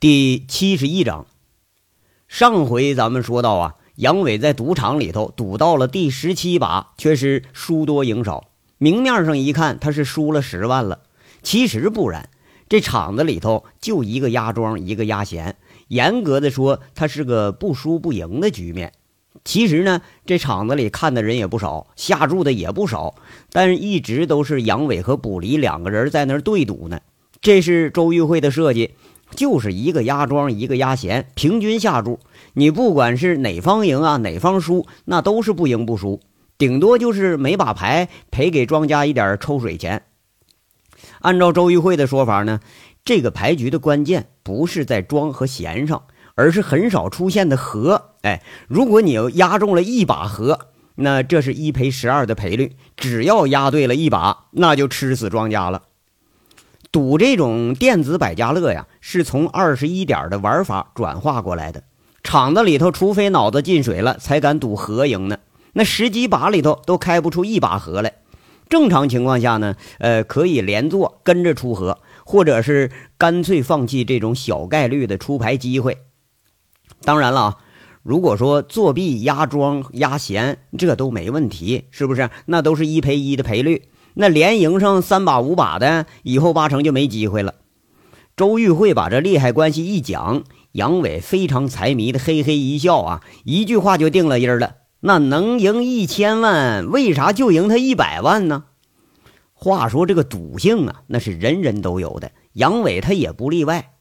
第七十一章，上回咱们说到啊，杨伟在赌场里头赌到了第十七把，却是输多赢少。明面上一看，他是输了十万了。其实不然，这场子里头就一个压庄，一个压闲。严格的说，他是个不输不赢的局面。其实呢，这场子里看的人也不少，下注的也不少，但是一直都是杨伟和卜离两个人在那儿对赌呢。这是周玉慧的设计。就是一个压庄，一个压闲，平均下注。你不管是哪方赢啊，哪方输，那都是不赢不输，顶多就是每把牌赔给庄家一点抽水钱。按照周玉慧的说法呢，这个牌局的关键不是在庄和闲上，而是很少出现的和。哎，如果你要压中了一把和，那这是一赔十二的赔率。只要压对了一把，那就吃死庄家了。赌这种电子百家乐呀，是从二十一点的玩法转化过来的。场子里头，除非脑子进水了，才敢赌和赢呢。那十几把里头都开不出一把和来。正常情况下呢，呃，可以连坐跟着出和，或者是干脆放弃这种小概率的出牌机会。当然了，如果说作弊、压庄、压闲，这都没问题，是不是？那都是一赔一的赔率。那连赢上三把五把的，以后八成就没机会了。周玉慧把这利害关系一讲，杨伟非常财迷的嘿嘿一笑啊，一句话就定了音了。那能赢一千万，为啥就赢他一百万呢？话说这个赌性啊，那是人人都有的，杨伟他也不例外。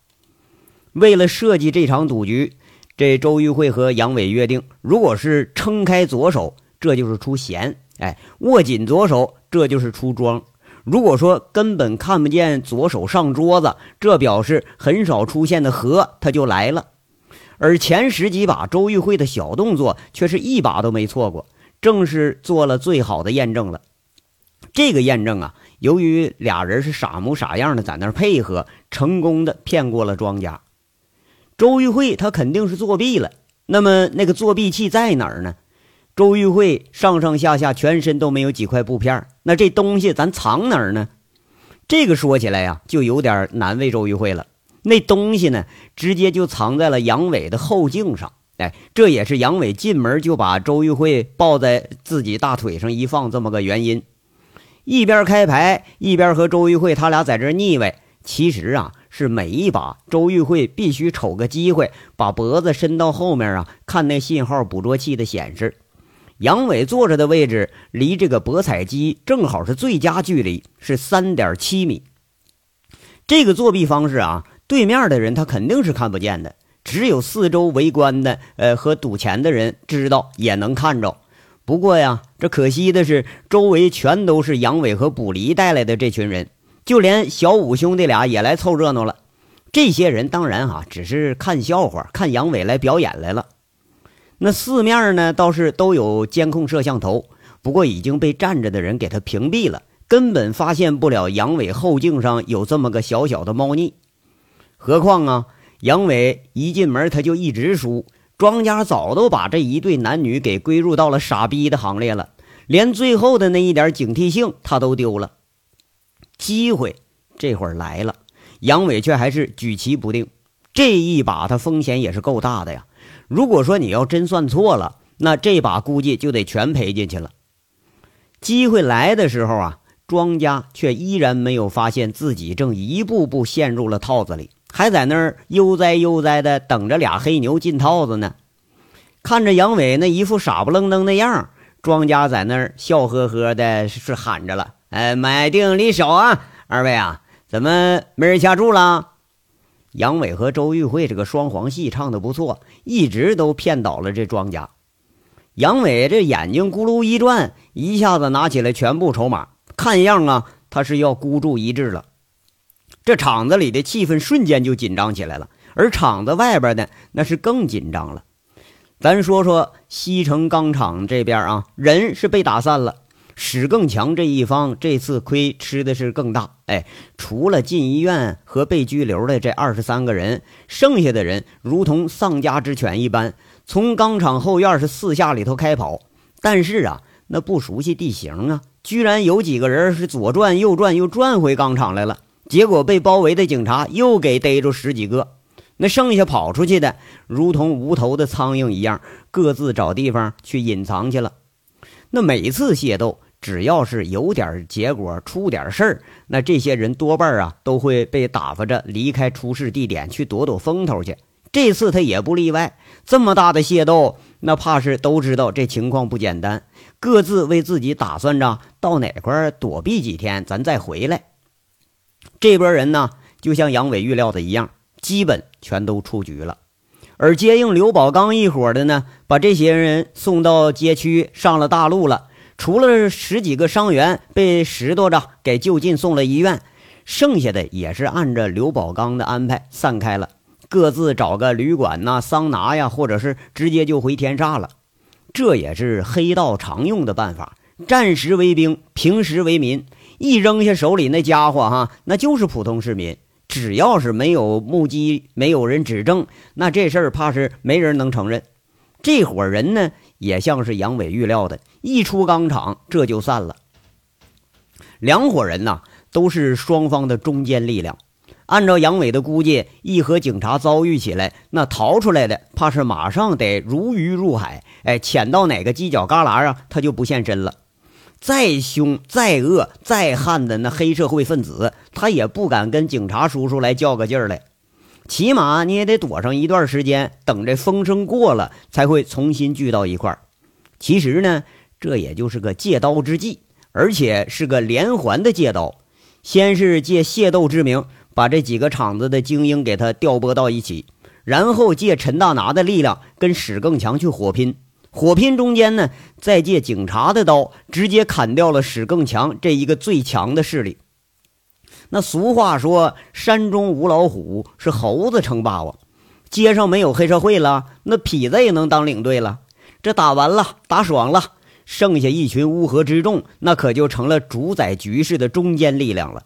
为了设计这场赌局，这周玉慧和杨伟约定，如果是撑开左手，这就是出闲。哎，握紧左手，这就是出庄。如果说根本看不见左手上桌子，这表示很少出现的和，他就来了。而前十几把周玉慧的小动作，却是一把都没错过，正是做了最好的验证了。这个验证啊，由于俩人是傻模傻样的在那配合，成功的骗过了庄家。周玉慧他肯定是作弊了，那么那个作弊器在哪儿呢？周玉慧上上下下全身都没有几块布片，那这东西咱藏哪儿呢？这个说起来呀，就有点难为周玉慧了。那东西呢，直接就藏在了杨伟的后颈上。哎，这也是杨伟进门就把周玉慧抱在自己大腿上一放这么个原因。一边开牌，一边和周玉慧他俩在这腻歪。其实啊，是每一把周玉慧必须瞅个机会，把脖子伸到后面啊，看那信号捕捉器的显示。杨伟坐着的位置离这个博彩机正好是最佳距离，是三点七米。这个作弊方式啊，对面的人他肯定是看不见的，只有四周围观的呃和赌钱的人知道，也能看着。不过呀，这可惜的是，周围全都是杨伟和卜离带来的这群人，就连小五兄弟俩也来凑热闹了。这些人当然哈，只是看笑话，看杨伟来表演来了。那四面呢，倒是都有监控摄像头，不过已经被站着的人给他屏蔽了，根本发现不了杨伟后颈上有这么个小小的猫腻。何况啊，杨伟一进门他就一直输，庄家早都把这一对男女给归入到了傻逼的行列了，连最后的那一点警惕性他都丢了。机会这会儿来了，杨伟却还是举棋不定，这一把他风险也是够大的呀。如果说你要真算错了，那这把估计就得全赔进去了。机会来的时候啊，庄家却依然没有发现自己正一步步陷入了套子里，还在那儿悠哉悠哉的等着俩黑牛进套子呢。看着杨伟那一副傻不愣登的样庄家在那儿笑呵呵的是喊着了：“哎，买定离手啊，二位啊，怎么没人下注了？”杨伟和周玉慧这个双簧戏唱的不错，一直都骗倒了这庄家。杨伟这眼睛咕噜一转，一下子拿起来全部筹码，看样啊，他是要孤注一掷了。这场子里的气氛瞬间就紧张起来了，而场子外边呢，那是更紧张了。咱说说西城钢厂这边啊，人是被打散了。史更强这一方这次亏吃的是更大，哎，除了进医院和被拘留的这二十三个人，剩下的人如同丧家之犬一般，从钢厂后院是四下里头开跑。但是啊，那不熟悉地形啊，居然有几个人是左转右转又转回钢厂来了，结果被包围的警察又给逮住十几个。那剩下跑出去的，如同无头的苍蝇一样，各自找地方去隐藏去了。那每次械斗，只要是有点结果、出点事儿，那这些人多半啊都会被打发着离开出事地点去躲躲风头去。这次他也不例外。这么大的械斗，那怕是都知道这情况不简单，各自为自己打算着到哪块躲避几天，咱再回来。这波人呢，就像杨伟预料的一样，基本全都出局了。而接应刘宝刚一伙的呢，把这些人送到街区上了大路了。除了十几个伤员被拾掇着给就近送了医院，剩下的也是按照刘宝刚的安排散开了，各自找个旅馆呐、桑拿呀，或者是直接就回天煞了。这也是黑道常用的办法：战时为兵，平时为民。一扔下手里那家伙，哈，那就是普通市民。只要是没有目击，没有人指证，那这事儿怕是没人能承认。这伙人呢？也像是杨伟预料的，一出钢厂这就散了。两伙人呐，都是双方的中坚力量。按照杨伟的估计，一和警察遭遇起来，那逃出来的怕是马上得如鱼入海，哎，潜到哪个犄角旮旯啊，他就不现身了。再凶、再恶、再悍的那黑社会分子，他也不敢跟警察叔叔来较个劲儿来。起码你也得躲上一段时间，等这风声过了，才会重新聚到一块儿。其实呢，这也就是个借刀之计，而且是个连环的借刀。先是借械斗之名，把这几个厂子的精英给他调拨到一起，然后借陈大拿的力量跟史更强去火拼。火拼中间呢，再借警察的刀，直接砍掉了史更强这一个最强的势力。那俗话说：“山中无老虎，是猴子称霸王。”街上没有黑社会了，那痞子也能当领队了。这打完了，打爽了，剩下一群乌合之众，那可就成了主宰局势的中坚力量了。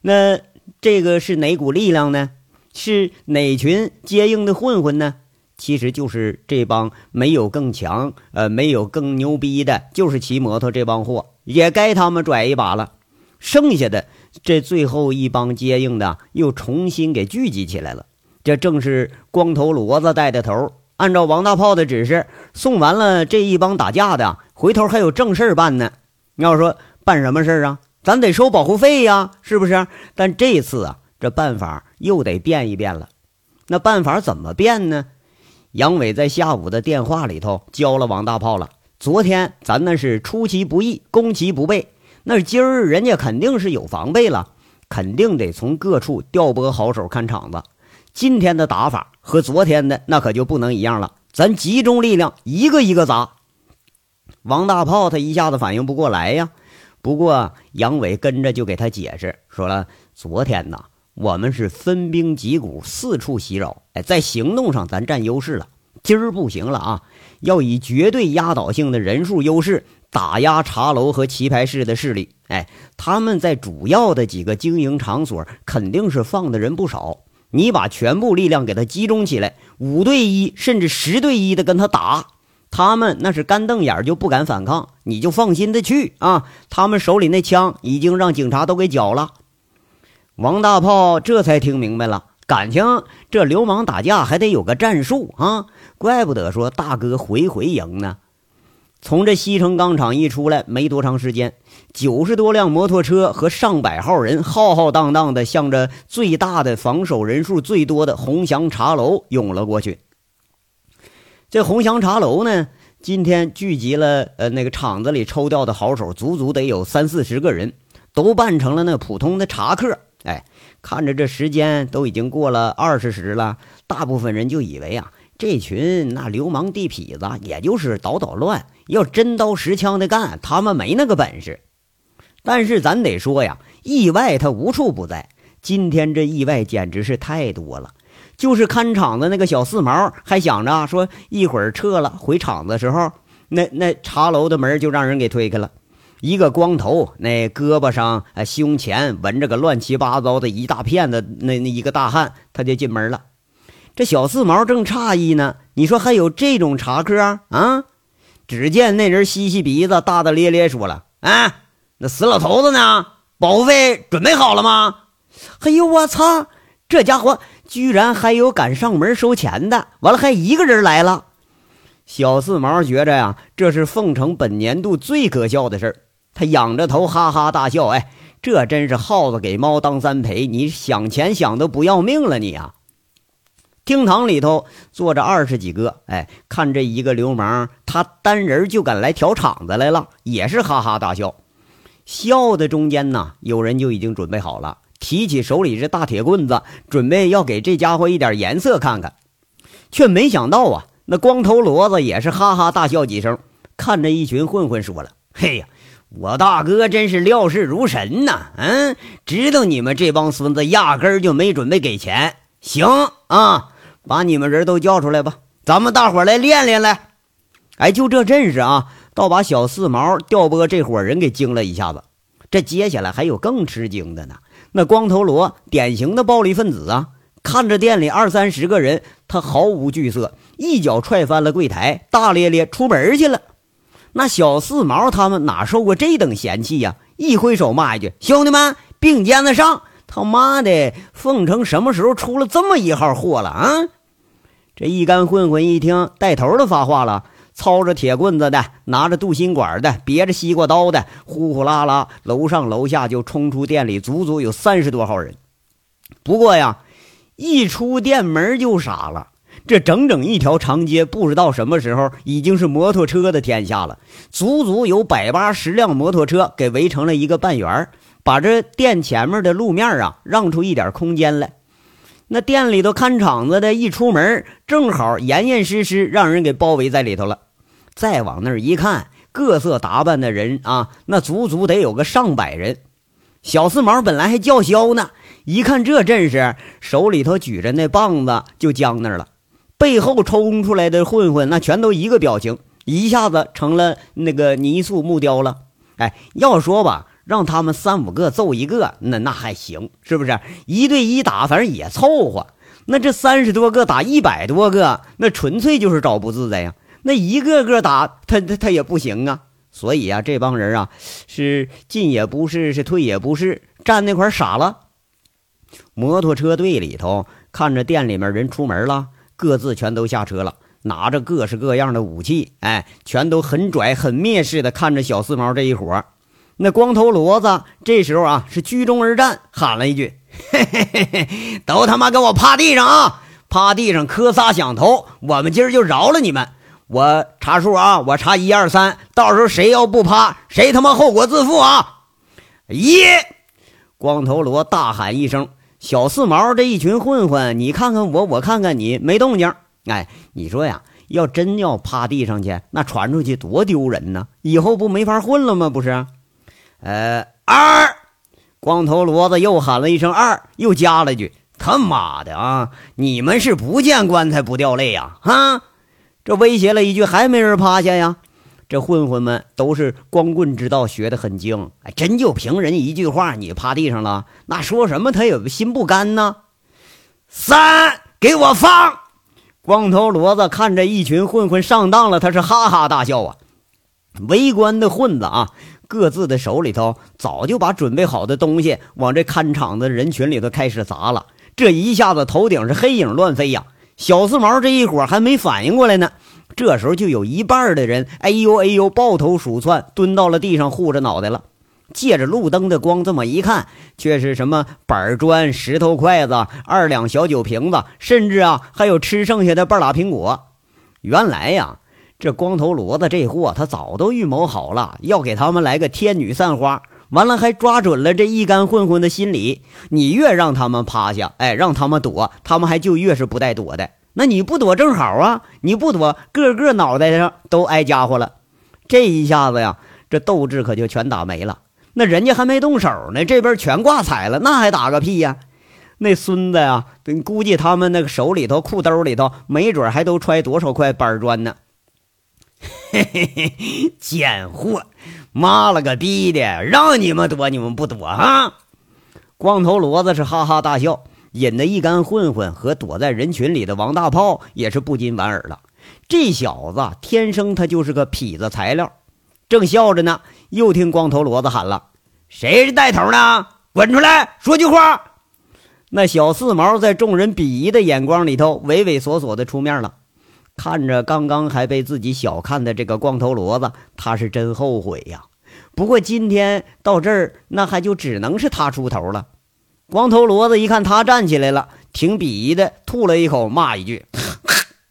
那这个是哪股力量呢？是哪群接应的混混呢？其实就是这帮没有更强、呃，没有更牛逼的，就是骑摩托这帮货，也该他们拽一把了。剩下的。这最后一帮接应的又重新给聚集起来了，这正是光头骡子带的头。按照王大炮的指示，送完了这一帮打架的，回头还有正事办呢。要说办什么事啊？咱得收保护费呀，是不是？但这次啊，这办法又得变一变了。那办法怎么变呢？杨伟在下午的电话里头教了王大炮了。昨天咱那是出其不意，攻其不备。那今儿人家肯定是有防备了，肯定得从各处调拨好手看场子。今天的打法和昨天的那可就不能一样了，咱集中力量，一个一个砸。王大炮他一下子反应不过来呀。不过杨伟跟着就给他解释说了：昨天呐，我们是分兵集股，四处袭扰，哎，在行动上咱占优势了。今儿不行了啊，要以绝对压倒性的人数优势。打压茶楼和棋牌室的势力，哎，他们在主要的几个经营场所肯定是放的人不少。你把全部力量给他集中起来，五对一甚至十对一的跟他打，他们那是干瞪眼就不敢反抗，你就放心的去啊。他们手里那枪已经让警察都给缴了。王大炮这才听明白了，感情这流氓打架还得有个战术啊，怪不得说大哥回回赢呢。从这西城钢厂一出来，没多长时间，九十多辆摩托车和上百号人浩浩荡荡的向着最大的、防守人数最多的鸿祥茶楼涌了过去。这鸿祥茶楼呢，今天聚集了呃那个厂子里抽调的好手，足足得有三四十个人，都扮成了那普通的茶客。哎，看着这时间都已经过了二十时了，大部分人就以为啊。这群那流氓地痞子，也就是捣捣乱，要真刀实枪的干，他们没那个本事。但是咱得说呀，意外他无处不在。今天这意外简直是太多了。就是看场子那个小四毛，还想着说一会儿撤了回厂子的时候，那那茶楼的门就让人给推开了。一个光头，那胳膊上、胸前纹着个乱七八糟的一大片的那那一个大汉，他就进门了。这小四毛正诧异呢，你说还有这种茶客啊？只见那人吸吸鼻子，大大咧咧说了：“哎，那死老头子呢？保护费准备好了吗？”哎呦，我操！这家伙居然还有敢上门收钱的！完了，还一个人来了。小四毛觉着呀，这是凤城本年度最可笑的事儿。他仰着头哈哈大笑：“哎，这真是耗子给猫当三陪！你想钱想的不要命了你啊！”厅堂里头坐着二十几个，哎，看这一个流氓，他单人就敢来挑场子来了，也是哈哈大笑。笑的中间呢，有人就已经准备好了，提起手里这大铁棍子，准备要给这家伙一点颜色看看，却没想到啊。那光头骡子也是哈哈大笑几声，看着一群混混说了：“嘿呀，我大哥真是料事如神呐！嗯，知道你们这帮孙子压根儿就没准备给钱。行啊，把你们人都叫出来吧，咱们大伙来练练来。哎，就这阵势啊，倒把小四毛调拨这伙人给惊了一下子。这接下来还有更吃惊的呢。那光头罗典型的暴力分子啊，看着店里二三十个人，他毫无惧色。一脚踹翻了柜台，大咧咧出门去了。那小四毛他们哪受过这等嫌弃呀？一挥手骂一句：“兄弟们，并肩子上！他妈的，凤城什么时候出了这么一号货了啊？”这一干混混一听，带头的发话了：操着铁棍子的，拿着镀锌管的，别着西瓜刀的，呼呼啦啦，楼上楼下就冲出店里，足足有三十多号人。不过呀，一出店门就傻了。这整整一条长街，不知道什么时候已经是摩托车的天下了，足足有百八十辆摩托车给围成了一个半圆，把这店前面的路面啊让出一点空间来。那店里头看场子的一出门，正好严严实实让人给包围在里头了。再往那儿一看，各色打扮的人啊，那足足得有个上百人。小四毛本来还叫嚣呢，一看这阵势，手里头举着那棒子就僵那儿了。背后冲出来的混混，那全都一个表情，一下子成了那个泥塑木雕了。哎，要说吧，让他们三五个揍一个，那那还行，是不是？一对一打，反正也凑合。那这三十多个打一百多个，那纯粹就是找不自在呀。那一个个打他，他他也不行啊。所以啊，这帮人啊，是进也不是，是退也不是，站那块傻了。摩托车队里头看着店里面人出门了。各自全都下车了，拿着各式各样的武器，哎，全都很拽、很蔑视的看着小四毛这一伙。那光头骡子这时候啊，是居中而战，喊了一句：“嘿嘿嘿嘿，都他妈给我趴地上啊！趴地上磕仨响头，我们今儿就饶了你们。我查数啊，我查一二三，到时候谁要不趴，谁他妈后果自负啊！”一，光头罗大喊一声。小四毛这一群混混，你看看我，我看看你，没动静。哎，你说呀，要真要趴地上去，那传出去多丢人呢！以后不没法混了吗？不是？呃，二，光头骡子又喊了一声二，又加了句：“他妈的啊！你们是不见棺材不掉泪呀！”哈，这威胁了一句，还没人趴下呀。这混混们都是光棍之道学得很精，哎，真就凭人一句话，你趴地上了，那说什么他也心不甘呢。三，给我放！光头骡子看着一群混混上当了，他是哈哈大笑啊。围观的混子啊，各自的手里头早就把准备好的东西往这看场子人群里头开始砸了，这一下子头顶是黑影乱飞呀。小四毛这一伙还没反应过来呢。这时候就有一半的人，哎呦哎呦，抱头鼠窜，蹲到了地上护着脑袋了。借着路灯的光，这么一看，却是什么板砖、石头筷子、二两小酒瓶子，甚至啊，还有吃剩下的半拉苹果。原来呀，这光头骡子这货，他早都预谋好了，要给他们来个天女散花。完了，还抓准了这一干混混的心理，你越让他们趴下，哎，让他们躲，他们还就越是不带躲的。那你不躲正好啊！你不躲，个个脑袋上都挨家伙了。这一下子呀，这斗志可就全打没了。那人家还没动手呢，这边全挂彩了，那还打个屁呀！那孙子呀，估计他们那个手里头、裤兜里头，没准还都揣多少块板砖呢。嘿嘿嘿，贱货！妈了个逼的，让你们躲你们不躲啊！光头骡子是哈哈大笑。引得一干混混和躲在人群里的王大炮也是不禁莞尔了。这小子天生他就是个痞子材料。正笑着呢，又听光头骡子喊了：“谁是带头呢？滚出来说句话！”那小四毛在众人鄙夷的眼光里头，畏畏缩缩的出面了。看着刚刚还被自己小看的这个光头骡子，他是真后悔呀。不过今天到这儿，那还就只能是他出头了。光头骡子一看他站起来了，挺鄙夷的吐了一口，骂一句：“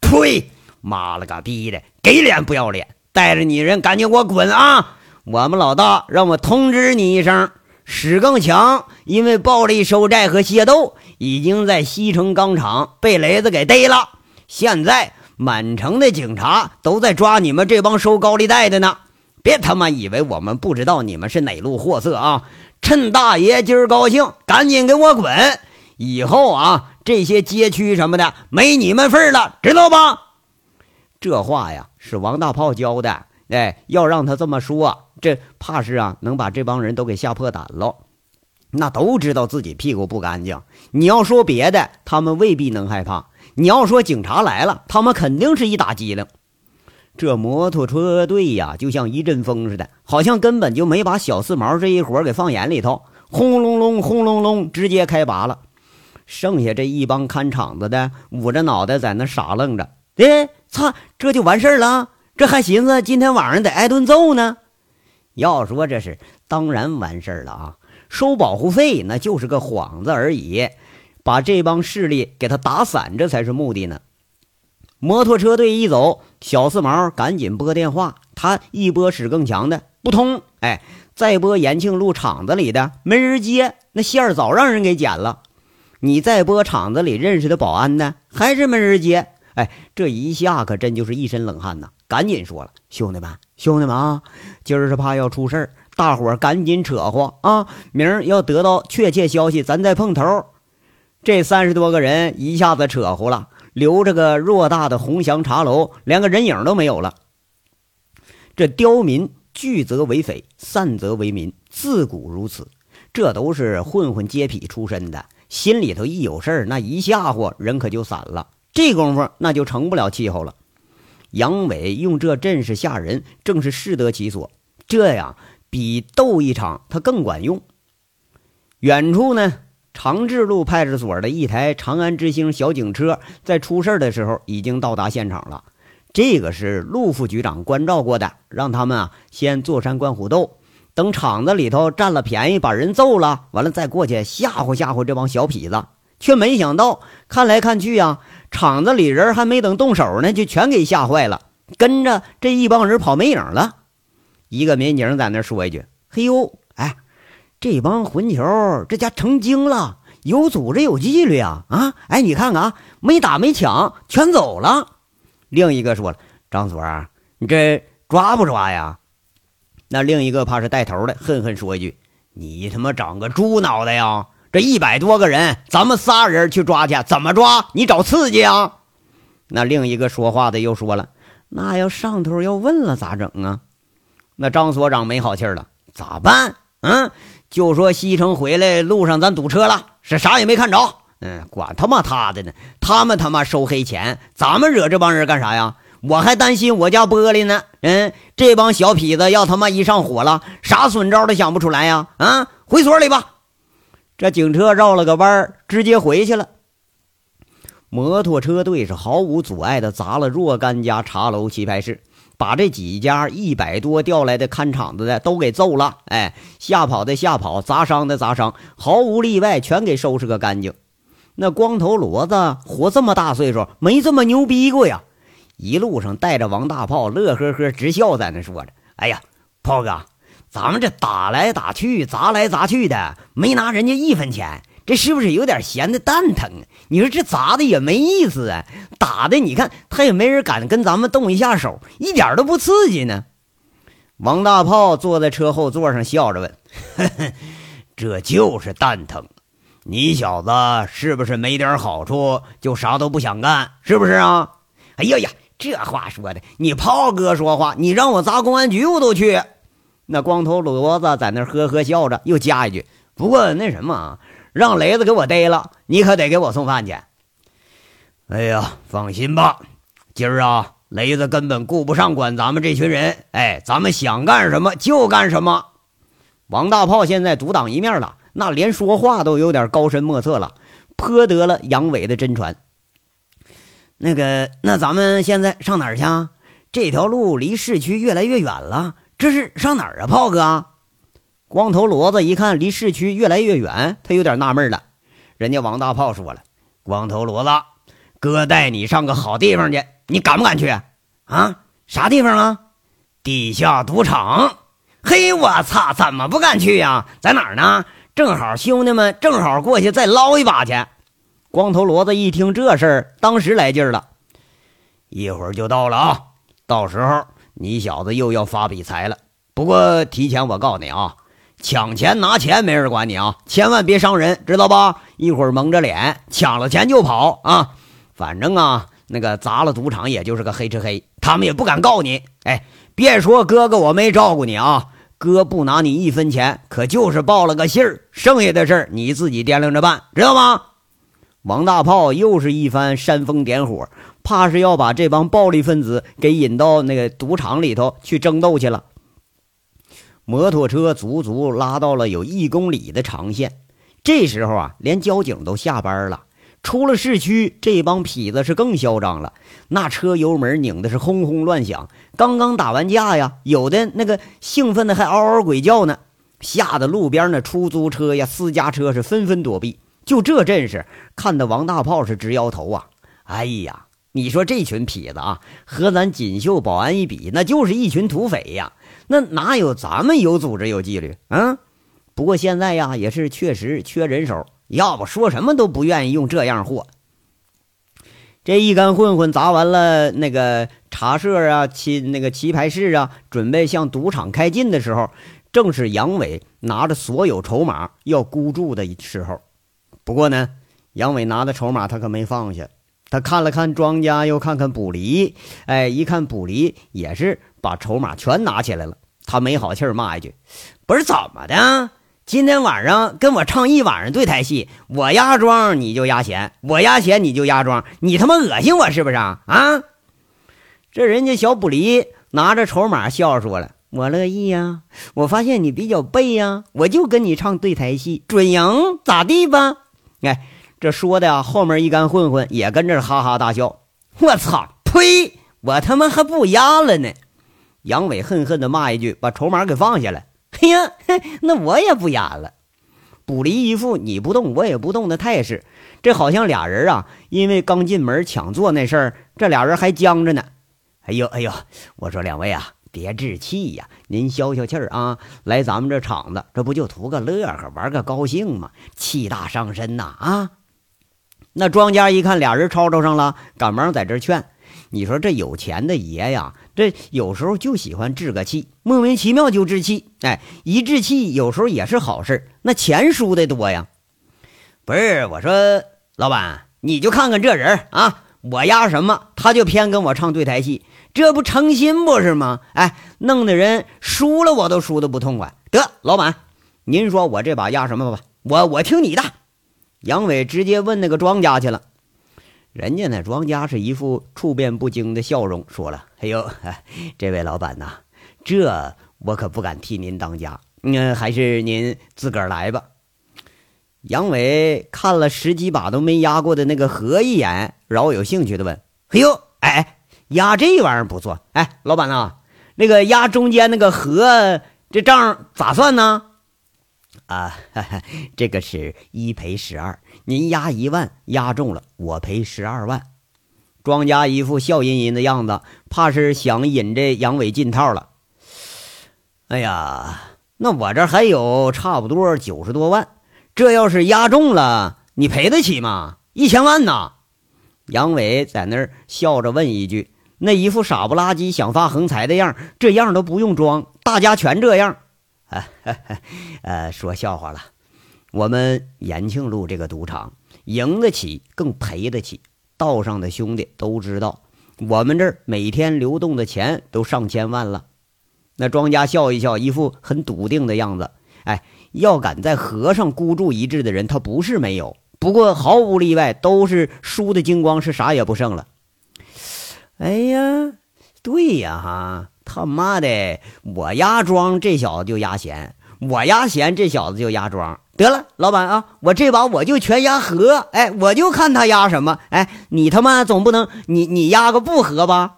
呸！妈了个逼的，给脸不要脸！带着你人赶紧给我滚啊！我们老大让我通知你一声。”史更强因为暴力收债和械斗，已经在西城钢厂被雷子给逮了。现在满城的警察都在抓你们这帮收高利贷的呢。别他妈以为我们不知道你们是哪路货色啊！趁大爷今儿高兴，赶紧给我滚！以后啊，这些街区什么的没你们份了，知道吧？这话呀，是王大炮教的。哎，要让他这么说。这怕是啊，能把这帮人都给吓破胆了。那都知道自己屁股不干净。你要说别的，他们未必能害怕；你要说警察来了，他们肯定是一打机灵。这摩托车队呀，就像一阵风似的，好像根本就没把小四毛这一伙给放眼里头。轰隆隆，轰隆隆，直接开拔了。剩下这一帮看场子的，捂着脑袋在那傻愣着。哎，操，这就完事儿了？这还寻思今天晚上得挨顿揍呢？要说这是当然完事儿了啊！收保护费那就是个幌子而已，把这帮势力给他打散，这才是目的呢。摩托车队一走，小四毛赶紧拨电话，他一拨史更强的不通，哎，再拨延庆路厂子里的没人接，那线儿早让人给剪了。你再拨厂子里认识的保安呢，还是没人接。哎，这一下可真就是一身冷汗呐！赶紧说了，兄弟们，兄弟们啊，今儿是怕要出事儿，大伙儿赶紧扯和啊！明儿要得到确切消息，咱再碰头。这三十多个人一下子扯和了，留着个偌大的鸿祥茶楼，连个人影都没有了。这刁民聚则为匪，散则为民，自古如此。这都是混混街痞出身的，心里头一有事儿，那一吓唬人可就散了。这功夫那就成不了气候了。杨伟用这阵势吓人，正是适得其所。这样比斗一场他更管用。远处呢，长治路派出所的一台长安之星小警车，在出事的时候已经到达现场了。这个是陆副局长关照过的，让他们啊先坐山观虎斗，等厂子里头占了便宜，把人揍了，完了再过去吓唬吓唬这帮小痞子。却没想到，看来看去呀。厂子里人还没等动手呢，就全给吓坏了，跟着这一帮人跑没影了。一个民警在那说一句：“嘿呦，这帮混球这家成精了，有组织有纪律啊！啊，哎，你看看啊，没打没抢，全走了。”另一个说了：“张所，你这抓不抓呀？”那另一个怕是带头的，恨恨说一句：“你他妈长个猪脑袋呀！”这一百多个人，咱们仨人去抓去，怎么抓？你找刺激啊！那另一个说话的又说了：“那要上头要问了咋整啊？”那张所长没好气了：“咋办？嗯，就说西城回来路上咱堵车了，是啥也没看着。嗯，管他妈他的呢！他们他妈收黑钱，咱们惹这帮人干啥呀？我还担心我家玻璃呢。嗯，这帮小痞子要他妈一上火了，啥损招都想不出来呀！啊，回所里吧。”这警车绕了个弯，直接回去了。摩托车队是毫无阻碍的砸了若干家茶楼、棋牌室，把这几家一百多调来的看场子的都给揍了。哎，吓跑的吓跑，砸伤的砸伤，毫无例外，全给收拾个干净。那光头骡子活这么大岁数，没这么牛逼过呀！一路上带着王大炮，乐呵呵直笑，在那说着：“哎呀，炮哥。”咱们这打来打去，砸来砸去的，没拿人家一分钱，这是不是有点闲的蛋疼啊？你说这砸的也没意思啊，打的你看他也没人敢跟咱们动一下手，一点都不刺激呢。王大炮坐在车后座上笑着问：“ 这就是蛋疼，你小子是不是没点好处就啥都不想干？是不是啊？”哎呀呀，这话说的，你炮哥说话，你让我砸公安局我都去。那光头骡子在那呵呵笑着，又加一句：“不过那什么，让雷子给我逮了，你可得给我送饭去。”哎呀，放心吧，今儿啊，雷子根本顾不上管咱们这群人，哎，咱们想干什么就干什么。王大炮现在独当一面了，那连说话都有点高深莫测了，颇得了杨伟的真传。那个，那咱们现在上哪儿去？啊？这条路离市区越来越远了，这是上哪儿啊，炮哥？光头骡子一看离市区越来越远，他有点纳闷了。人家王大炮说了：“光头骡子，哥带你上个好地方去，你敢不敢去？啊？啥地方啊？地下赌场。嘿，我操，怎么不敢去呀？在哪儿呢？正好兄弟们正好过去再捞一把去。”光头骡子一听这事儿，当时来劲了。一会儿就到了啊！到时候你小子又要发比财了。不过提前我告诉你啊，抢钱拿钱没人管你啊，千万别伤人，知道吧？一会儿蒙着脸抢了钱就跑啊！反正啊，那个砸了赌场也就是个黑吃黑，他们也不敢告你。哎，别说哥哥我没照顾你啊，哥不拿你一分钱，可就是报了个信儿，剩下的事儿你自己掂量着办，知道吗？王大炮又是一番煽风点火，怕是要把这帮暴力分子给引到那个赌场里头去争斗去了。摩托车足足拉到了有一公里的长线，这时候啊，连交警都下班了。出了市区，这帮痞子是更嚣张了，那车油门拧的是轰轰乱响。刚刚打完架呀，有的那个兴奋的还嗷嗷鬼叫呢，吓得路边那出租车呀、私家车是纷纷躲避。就这阵势，看得王大炮是直摇头啊！哎呀，你说这群痞子啊，和咱锦绣保安一比，那就是一群土匪呀！那哪有咱们有组织有纪律啊？不过现在呀，也是确实缺人手，要不说什么都不愿意用这样货。这一干混混砸完了那个茶社啊、棋那个棋牌室啊，准备向赌场开进的时候，正是杨伟拿着所有筹码要孤注的时候。不过呢，杨伟拿的筹码他可没放下，他看了看庄家，又看看卜离，哎，一看卜离也是把筹码全拿起来了，他没好气儿骂一句：“不是怎么的？今天晚上跟我唱一晚上对台戏，我压庄你就压钱，我压钱你就压庄，你他妈恶心我是不是啊？”啊！这人家小卜离拿着筹码笑说了：“我乐意呀，我发现你比较背呀，我就跟你唱对台戏，准赢，咋地吧？”哎，这说的呀，后面一干混混也跟着哈哈大笑。我操！呸！我他妈还不压了呢！杨伟恨恨地骂一句，把筹码给放下来。哎呀，那我也不演了。卜离一副你不动我也不动的态势，这好像俩人啊，因为刚进门抢座那事儿，这俩人还僵着呢。哎呦哎呦，我说两位啊，别置气呀，您消消气儿啊！来咱们这场子，这不就图个乐呵，玩个高兴吗？气大伤身呐！啊！那庄家一看俩人吵吵上了，赶忙在这劝。你说这有钱的爷呀，这有时候就喜欢置个气，莫名其妙就置气。哎，一置气有时候也是好事，那钱输的多呀。不是，我说老板，你就看看这人啊，我压什么，他就偏跟我唱对台戏。这不诚心不是吗？哎，弄得人输了我都输的不痛快。得，老板，您说我这把压什么吧？我我听你的。杨伟直接问那个庄家去了。人家那庄家是一副处变不惊的笑容，说了：“哎呦，这位老板呐，这我可不敢替您当家，嗯，还是您自个儿来吧。”杨伟看了十几把都没压过的那个河一眼，饶有兴趣的问：“哎呦，哎。”压这玩意儿不错，哎，老板呐，那个压中间那个和这账咋算呢？啊，这个是一赔十二，您压一万，压中了，我赔十二万。庄家一副笑吟吟的样子，怕是想引这杨伟进套了。哎呀，那我这还有差不多九十多万，这要是压中了，你赔得起吗？一千万呐！杨伟在那儿笑着问一句。那一副傻不拉几想发横财的样，这样都不用装，大家全这样。啊，呃，说笑话了。我们延庆路这个赌场，赢得起更赔得起。道上的兄弟都知道，我们这儿每天流动的钱都上千万了。那庄家笑一笑，一副很笃定的样子。哎，要敢在河上孤注一掷的人，他不是没有，不过毫无例外都是输的精光，是啥也不剩了。哎呀，对呀哈，他妈的，我压庄这小子就压闲，我压闲，这小子就压庄。得了，老板啊，我这把我就全压和，哎，我就看他压什么。哎，你他妈总不能你你压个不和吧？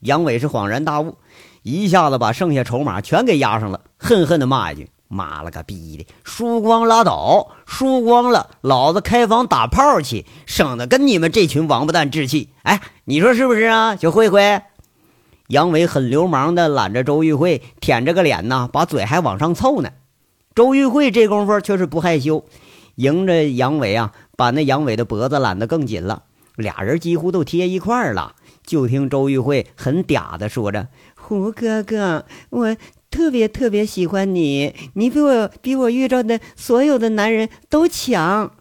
杨伟是恍然大悟，一下子把剩下筹码全给压上了，恨恨的骂一句：“妈了个逼的，输光拉倒，输光了，老子开房打炮去，省得跟你们这群王八蛋置气。”哎，你说是不是啊，小慧慧？杨伟很流氓的揽着周玉慧，舔着个脸呐，把嘴还往上凑呢。周玉慧这功夫却是不害羞，迎着杨伟啊，把那杨伟的脖子揽得更紧了，俩人几乎都贴一块儿了。就听周玉慧很嗲的说着：“胡哥哥，我特别特别喜欢你，你比我比我遇到的所有的男人都强。”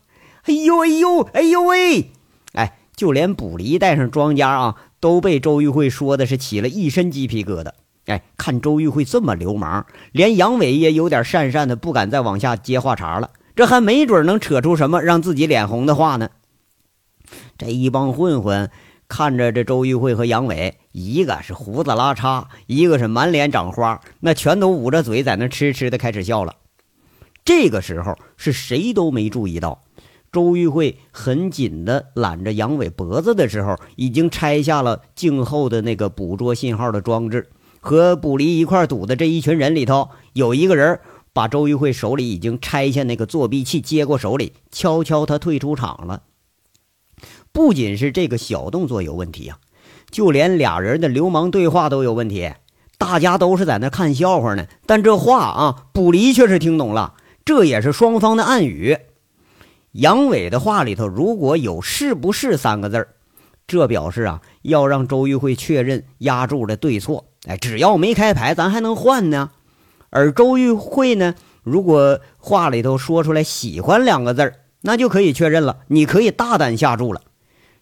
哎呦哎呦哎呦喂！哎，就连卜离带上庄家啊，都被周玉慧说的是起了一身鸡皮疙瘩。哎，看周玉慧这么流氓，连杨伟也有点讪讪的，不敢再往下接话茬了。这还没准能扯出什么让自己脸红的话呢。这一帮混混看着这周玉慧和杨伟，一个是胡子拉碴，一个是满脸长花，那全都捂着嘴在那痴痴的开始笑了。这个时候是谁都没注意到，周玉慧很紧的揽着杨伟脖子的时候，已经拆下了静后的那个捕捉信号的装置。和卜离一块堵的这一群人里头，有一个人把周玉慧手里已经拆下那个作弊器接过手里，悄悄他退出场了。不仅是这个小动作有问题呀，就连俩人的流氓对话都有问题。大家都是在那看笑话呢，但这话啊，卜离却是听懂了，这也是双方的暗语。杨伟的话里头如果有“是不是”三个字儿这表示啊，要让周玉慧确认压住的对错。哎，只要没开牌，咱还能换呢。而周玉慧呢，如果话里头说出来“喜欢”两个字儿，那就可以确认了，你可以大胆下注了。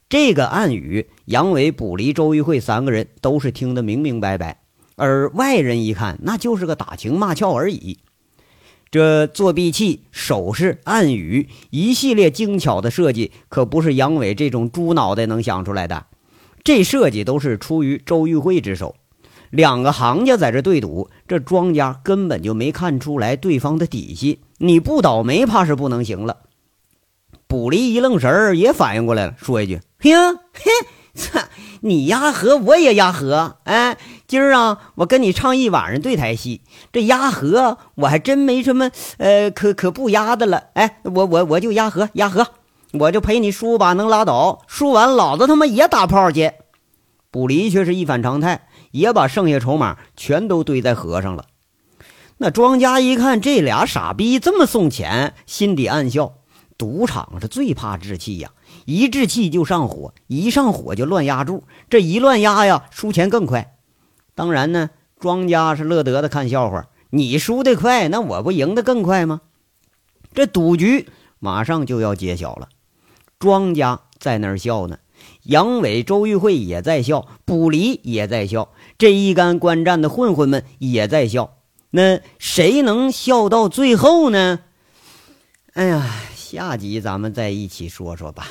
这个暗语，杨伟、卜离、周玉慧三个人都是听得明明白白，而外人一看，那就是个打情骂俏而已。这作弊器、手势、暗语一系列精巧的设计，可不是杨伟这种猪脑袋能想出来的，这设计都是出于周玉慧之手。两个行家在这对赌，这庄家根本就没看出来对方的底细。你不倒霉，怕是不能行了。卜离一愣神儿，也反应过来了，说一句：“呀，嘿，你压和我也压和。哎，今儿啊，我跟你唱一晚上对台戏。这压和我还真没什么，呃，可可不压的了。哎，我我我就压和压和，我就陪你输把能拉倒。输完，老子他妈也打炮去。”卜离却是一反常态。也把剩下筹码全都堆在河上了。那庄家一看这俩傻逼这么送钱，心底暗笑：赌场是最怕置气呀，一置气就上火，一上火就乱压注，这一乱压呀，输钱更快。当然呢，庄家是乐得的看笑话，你输得快，那我不赢得更快吗？这赌局马上就要揭晓了，庄家在那儿笑呢。杨伟、周玉慧也在笑，卜离也在笑，这一干观战的混混们也在笑。那谁能笑到最后呢？哎呀，下集咱们再一起说说吧。